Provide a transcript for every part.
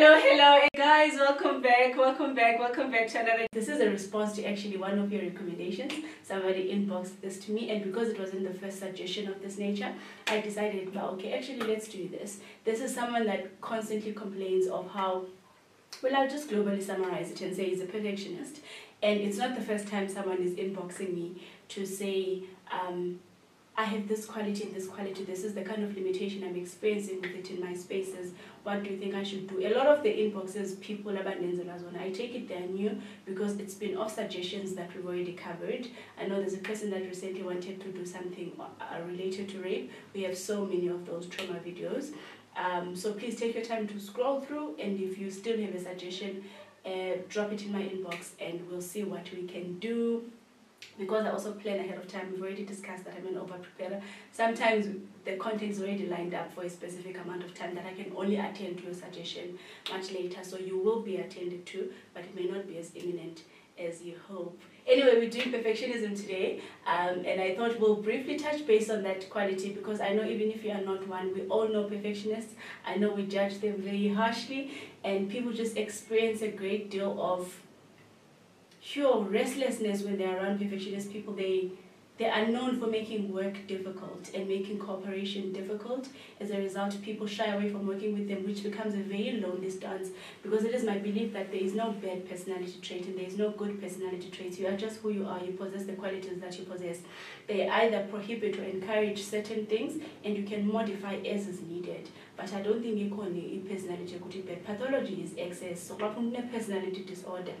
hello, hello, guys. Welcome back, welcome back, welcome back to another. This is a response to actually one of your recommendations. Somebody inboxed this to me, and because it wasn't the first suggestion of this nature, I decided, well, okay, actually, let's do this. This is someone that constantly complains of how, well, I'll just globally summarize it and say he's a perfectionist. And it's not the first time someone is inboxing me to say, um, I have this quality and this quality, this is the kind of limitation I'm experiencing with it in my spaces. What do you think I should do? A lot of the inboxes people about Nenzela I take it they're new because it's been off suggestions that we've already covered. I know there's a person that recently wanted to do something uh, related to rape. We have so many of those trauma videos. Um, so please take your time to scroll through and if you still have a suggestion, uh, drop it in my inbox and we'll see what we can do because I also plan ahead of time, we've already discussed that I'm an over preparer. Sometimes the content is already lined up for a specific amount of time that I can only attend to your suggestion much later. So you will be attended to, but it may not be as imminent as you hope. Anyway, we're doing perfectionism today, um, and I thought we'll briefly touch base on that quality because I know even if you are not one, we all know perfectionists. I know we judge them very harshly, and people just experience a great deal of sure restlessness when they're around perfectionist people they they are known for making work difficult and making cooperation difficult. As a result, people shy away from working with them, which becomes a very lonely stance because it is my belief that there is no bad personality trait and there is no good personality traits. You are just who you are. You possess the qualities that you possess. They either prohibit or encourage certain things and you can modify as is needed. But I don't think you call it personality. But pathology is excess. So, personality disorder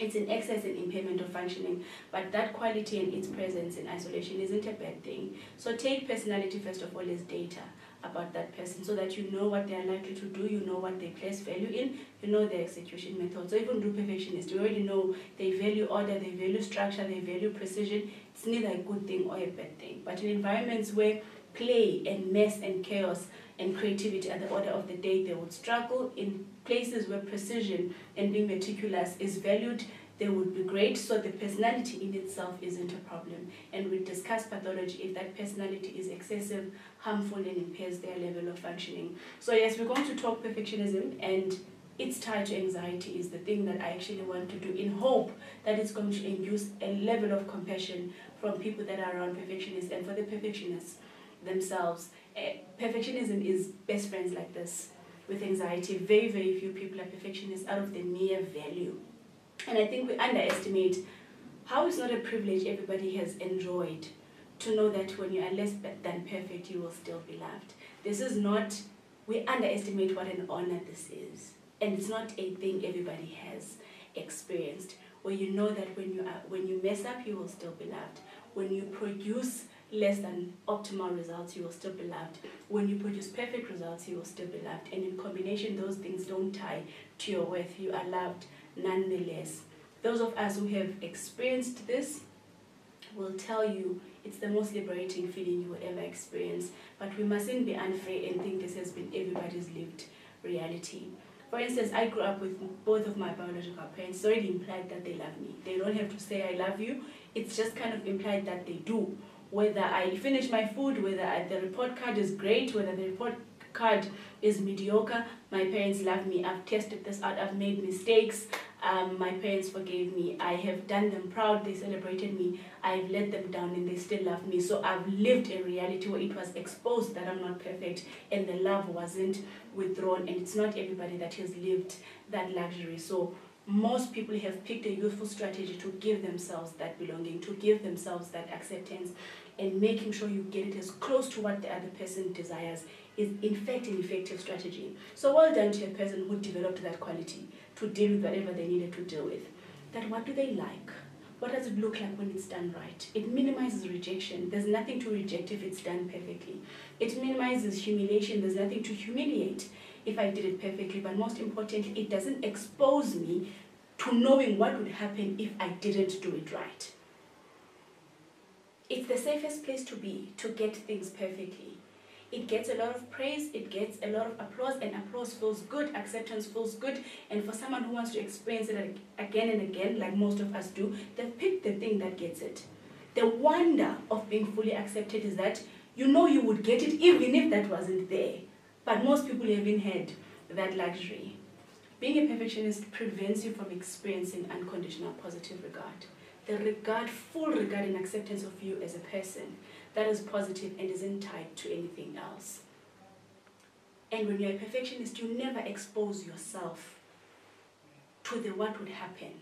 it's an excess and impairment of functioning, but that quality and its presence in isolation isn't a bad thing. So take personality first of all as data about that person so that you know what they are likely to do, you know what they place value in, you know their execution methods. So even do perfectionist, you already know they value order, they value structure, they value precision. It's neither a good thing or a bad thing. But in environments where play and mess and chaos and creativity at the order of the day, they would struggle. In places where precision and being meticulous is valued, they would be great. So the personality in itself isn't a problem. And we discuss pathology if that personality is excessive, harmful, and impairs their level of functioning. So yes, we're going to talk perfectionism and its tied to anxiety is the thing that I actually want to do in hope that it's going to induce a level of compassion from people that are around perfectionists and for the perfectionists themselves. Eh, Perfectionism is best friends like this with anxiety. Very, very few people are perfectionists out of the mere value. And I think we underestimate how it's not a privilege everybody has enjoyed to know that when you are less than perfect, you will still be loved. This is not, we underestimate what an honor this is. And it's not a thing everybody has experienced, where you know that when you, are, when you mess up, you will still be loved. When you produce less than optimal results, you will still be loved. When you produce perfect results, you will still be loved. And in combination, those things don't tie to your worth. You are loved nonetheless. Those of us who have experienced this will tell you it's the most liberating feeling you will ever experience. But we mustn't be unfair and think this has been everybody's lived reality. For instance, I grew up with both of my biological parents. It's already implied that they love me. They don't have to say I love you. It's just kind of implied that they do whether I finish my food, whether I, the report card is great, whether the report card is mediocre. My parents love me. I've tested this out. I've made mistakes. Um, my parents forgave me. I have done them proud. They celebrated me. I've let them down and they still love me. So I've lived a reality where it was exposed that I'm not perfect and the love wasn't withdrawn. And it's not everybody that has lived that luxury. So most people have picked a youthful strategy to give themselves that belonging, to give themselves that acceptance, and making sure you get it as close to what the other person desires is in fact an effective strategy. So well done to a person who developed that quality to deal with whatever they needed to deal with. That what do they like? What does it look like when it's done right? It minimizes rejection. There's nothing to reject if it's done perfectly. It minimizes humiliation. There's nothing to humiliate if I did it perfectly, but most importantly, it doesn't expose me to knowing what would happen if I didn't do it right. It's the safest place to be to get things perfectly. It gets a lot of praise, it gets a lot of applause, and applause feels good, acceptance feels good. And for someone who wants to experience it again and again, like most of us do, they've picked the thing that gets it. The wonder of being fully accepted is that you know you would get it even if that wasn't there. But most people haven't had that luxury. Being a perfectionist prevents you from experiencing unconditional positive regard. The regard, full regard and acceptance of you as a person that is positive and isn't tied to anything else. And when you're a perfectionist, you never expose yourself to the what would happen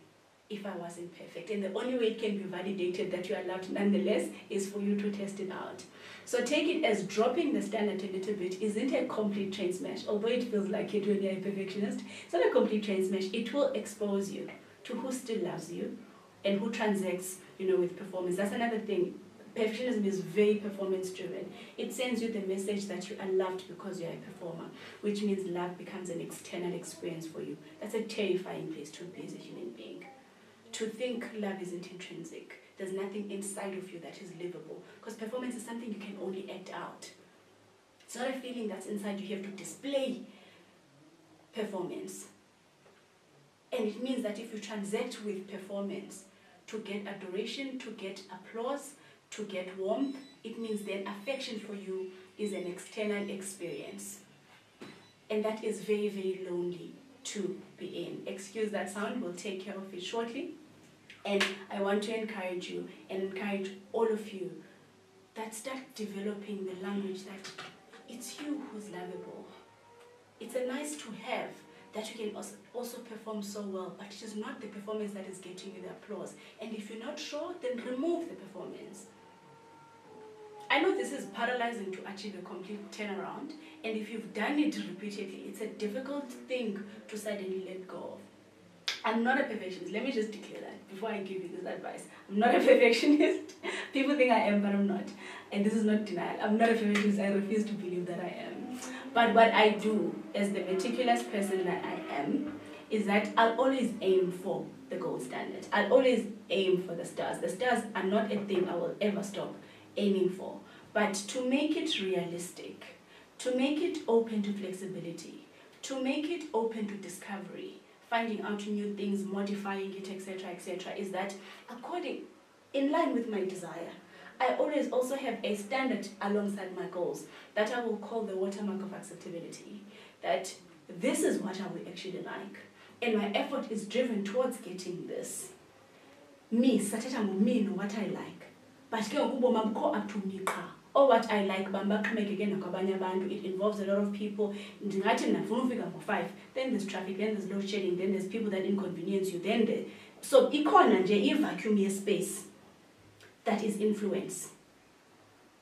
if I wasn't perfect. And the only way it can be validated that you are loved nonetheless is for you to test it out. So take it as dropping the standard a little bit isn't a complete train smash, although it feels like it when you're a perfectionist. It's not a complete train smash. It will expose you to who still loves you and who transacts, you know, with performance. That's another thing. Perfectionism is very performance driven. It sends you the message that you are loved because you're a performer, which means love becomes an external experience for you. That's a terrifying place to be as a human being. To think love isn't intrinsic, there's nothing inside of you that is livable, because performance is something you can only act out. It's not a feeling that's inside you, you have to display performance. And it means that if you transact with performance to get adoration, to get applause, to get warmth, it means then affection for you is an external experience. And that is very, very lonely to be in. Excuse that sound, we'll take care of it shortly. And I want to encourage you and encourage all of you that start developing the language that it's you who's lovable. It's a nice to have that you can also perform so well, but it is not the performance that is getting you the applause. And if you're not sure, then remove the performance. I know this is paralyzing to achieve a complete turnaround, and if you've done it repeatedly, it's a difficult thing to suddenly let go of. I'm not a perfectionist. Let me just declare that before I give you this advice. I'm not a perfectionist. People think I am, but I'm not. And this is not denial. I'm not a perfectionist. I refuse to believe that I am. But what I do, as the meticulous person that I am, is that I'll always aim for the gold standard. I'll always aim for the stars. The stars are not a thing I will ever stop aiming for. But to make it realistic, to make it open to flexibility, to make it open to discovery, finding out new things, modifying it, etc., etc., is that according, in line with my desire, I always also have a standard alongside my goals that I will call the watermark of acceptability. That this is what I would actually like, and my effort is driven towards getting this. Me, me know what I like but ke up to me or what i like bam baxhomekeke nakwabanye abantu. It involves a lot of people. Ndingathi ndinafuna ufika ngo-five then there's traffic then there's load shedding then there's people that inconvenience you then the, so ikhona nje i-vacuum yespace that is influence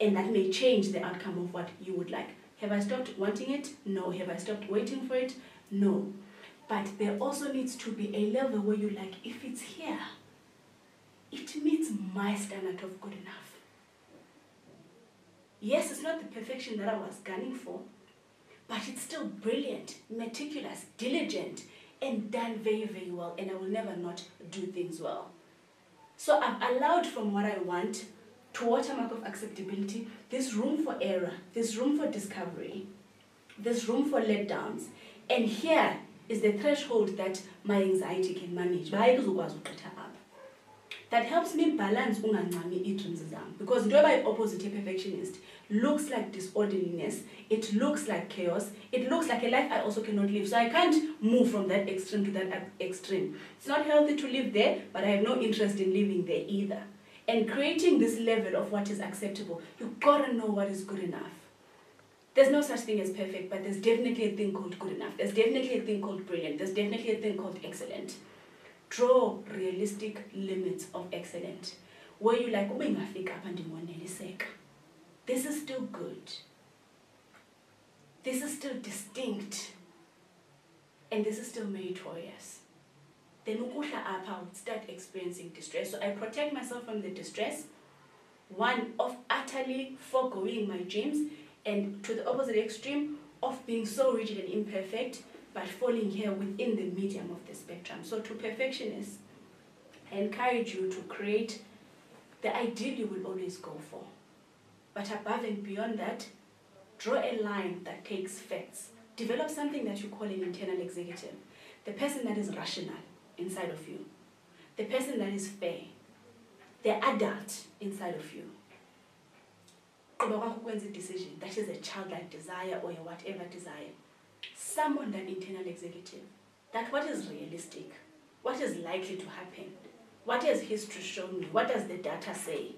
and that may change the outcome of what you would like. Have i stopped wanting it? No. Have i stopped waiting for it? No. But there also needs to be a level where you like if it's here it meets my standard of good enough. Yes, it's not the perfection that I was gunning for, but it's still brilliant, meticulous, diligent, and done very, very well, and I will never not do things well. So I've allowed from what I want to watermark of acceptability, there's room for error, there's room for discovery, there's room for letdowns, and here is the threshold that my anxiety can manage that helps me balance ungancami ii-dreams zam. Because into yoba i-opposite perfectionist looks like disorderliness it looks like chaos it looks like a life i also cannot live. So i can't move from that extreme to that extreme. It's not healthy to live there but i have no interest in living there either. And creating this level of what is acceptable you gotta know what is good enough. There's no such thing as perfect but there's definitely a thing called good enough. There's definitely a thing called brilliant. There's definitely a thing called excellent draw realistic limits of excellent where you like ube ngafika apha ndingoneliseka this is still good. This is still distinct. And this is still meritorious. Then ukuhla apha would start experiencing distress. So i protect myself from the distress. One of utterly foregoing my dreams. And to the opposite extreme of being so rigid and imperfect but falling here within the medium of the spectrum. So to perfectionists, I encourage you to create the ideal you will always go for. But above and beyond that, draw a line that takes facts. Develop something that you call an internal executive. The person that is rational inside of you. The person that is fair. The adult inside of you. decision that is a childlike desire or a whatever desire summon that internal executive. That what is realistic, what is likely to happen, what has history shown me, what does the data say,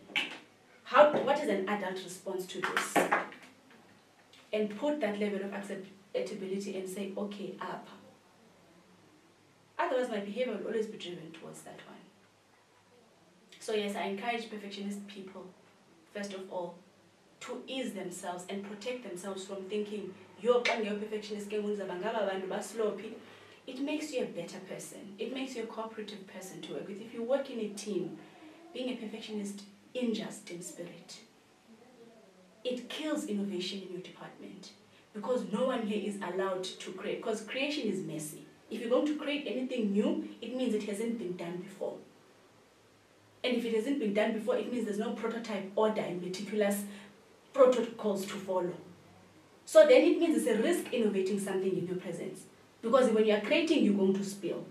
how, what is an adult response to this, and put that level of acceptability and say, okay, up. Otherwise, my behavior will always be driven towards that one. So yes, I encourage perfectionist people, first of all, to ease themselves and protect themselves from thinking, you're a perfectionist, it makes you a better person. It makes you a cooperative person to work with. If you work in a team, being a perfectionist injures team spirit. It kills innovation in your department because no one here is allowed to create because creation is messy. If you're going to create anything new, it means it hasn't been done before. And if it hasn't been done before, it means there's no prototype order and meticulous protocols to follow. So then it means it's a risk innovating something in your presence. Because when you are creating, you're going to spill.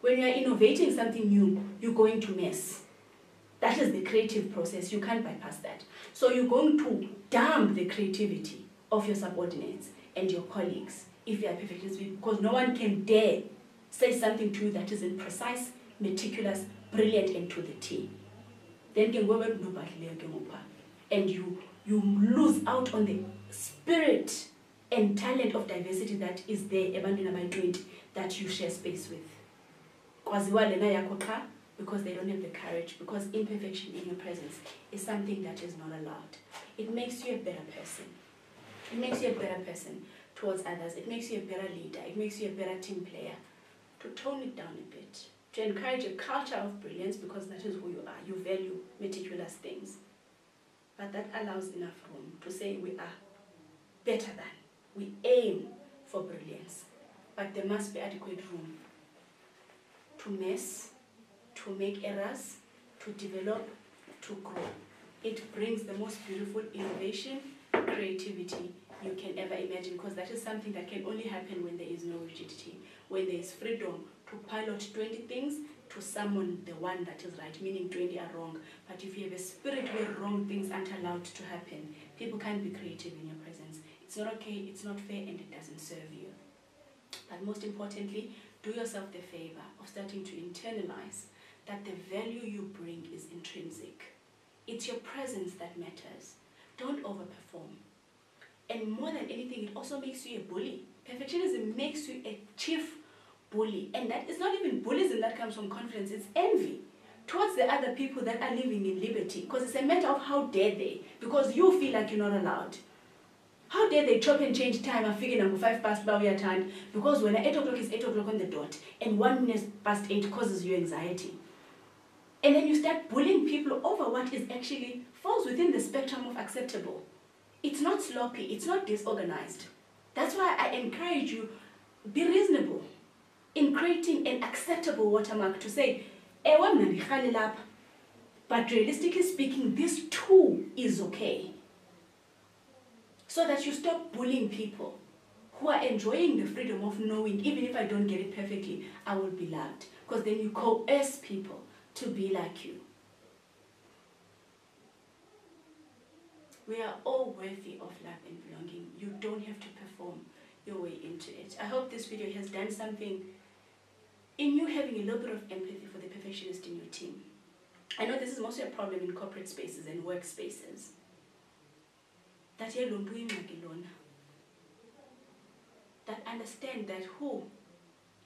When you are innovating something new, you're going to mess. That is the creative process. You can't bypass that. So you're going to damp the creativity of your subordinates and your colleagues if you are perfectionist because no one can dare say something to you that isn't precise, meticulous, brilliant, and to the T. Then can go back and you you lose out on the spirit and talent of diversity that is there ebantwini abayi-20 that you share space with. Because they don't have the courage because imperfection in your presence is something that is not allowed. It makes you a better person. It makes you a better person towards others. It makes you a better leader. It makes you a better team player. To tone it down a bit. To encourage a culture of brilliance because that is who you are. You value meticulous things. But that allows enough room to say we are better than we aim for brilliance but there must be adequate room to mess to make errors, to develop, to grow. It brings the most beautiful innovation, creativity you can ever imagine because that is something that can only happen when there is no rigidity, when there is freedom to pilot 20 things to summon the one that is right, meaning 20 are wrong. But if you have a spirit where wrong things aren't allowed to happen, people can't be creative in your presence. It's not okay, it's not fair, and it doesn't serve you. But most importantly, do yourself the favor of starting to internalize that the value you bring is intrinsic. It's your presence that matters. Don't overperform. And more than anything, it also makes you a bully. Perfectionism makes you a chief bully. And that is not even bullyism that comes from confidence, it's envy towards the other people that are living in liberty. Because it's a matter of how dare they, because you feel like you're not allowed. How dare they chop and change time and figure number five past your time? Because when 8 o'clock is 8 o'clock on the dot, and one minute past 8 causes you anxiety. And then you start bullying people over what is actually falls within the spectrum of acceptable. It's not sloppy, it's not disorganized. That's why I encourage you, be reasonable in creating an acceptable watermark to say, but realistically speaking, this too is okay. So that you stop bullying people who are enjoying the freedom of knowing, even if I don't get it perfectly, I will be loved. Because then you coerce people to be like you. We are all worthy of love and belonging. You don't have to perform your way into it. I hope this video has done something in you having a little bit of empathy for the perfectionist in your team. I know this is mostly a problem in corporate spaces and workspaces. That that understand that who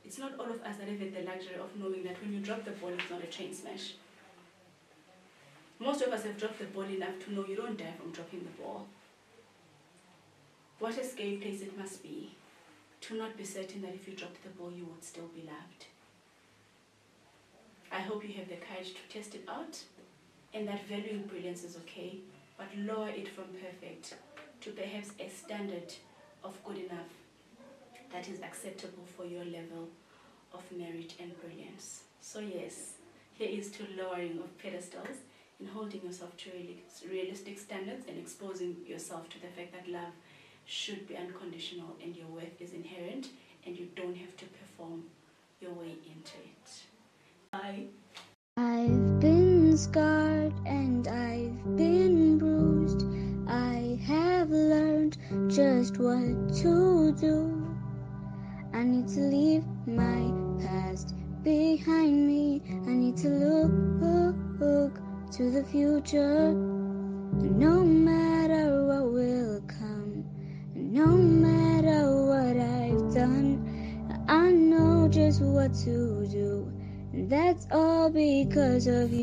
it's not all of us that have the luxury of knowing that when you drop the ball, it's not a train smash. Most of us have dropped the ball enough to know you don't die from dropping the ball. What a scary place it must be to not be certain that if you dropped the ball, you would still be loved. I hope you have the courage to test it out and that valuing brilliance is okay, but lower it from perfect to perhaps a standard of good enough that is acceptable for your level of merit and brilliance. So yes, here is to lowering of pedestals and holding yourself to realistic standards and exposing yourself to the fact that love should be unconditional and your worth is inherent and you don't have to perform your way into it. Bye. I've been scarred and I've been just what to do. I need to leave my past behind me. I need to look to the future. No matter what will come, no matter what I've done, I know just what to do. And that's all because of you.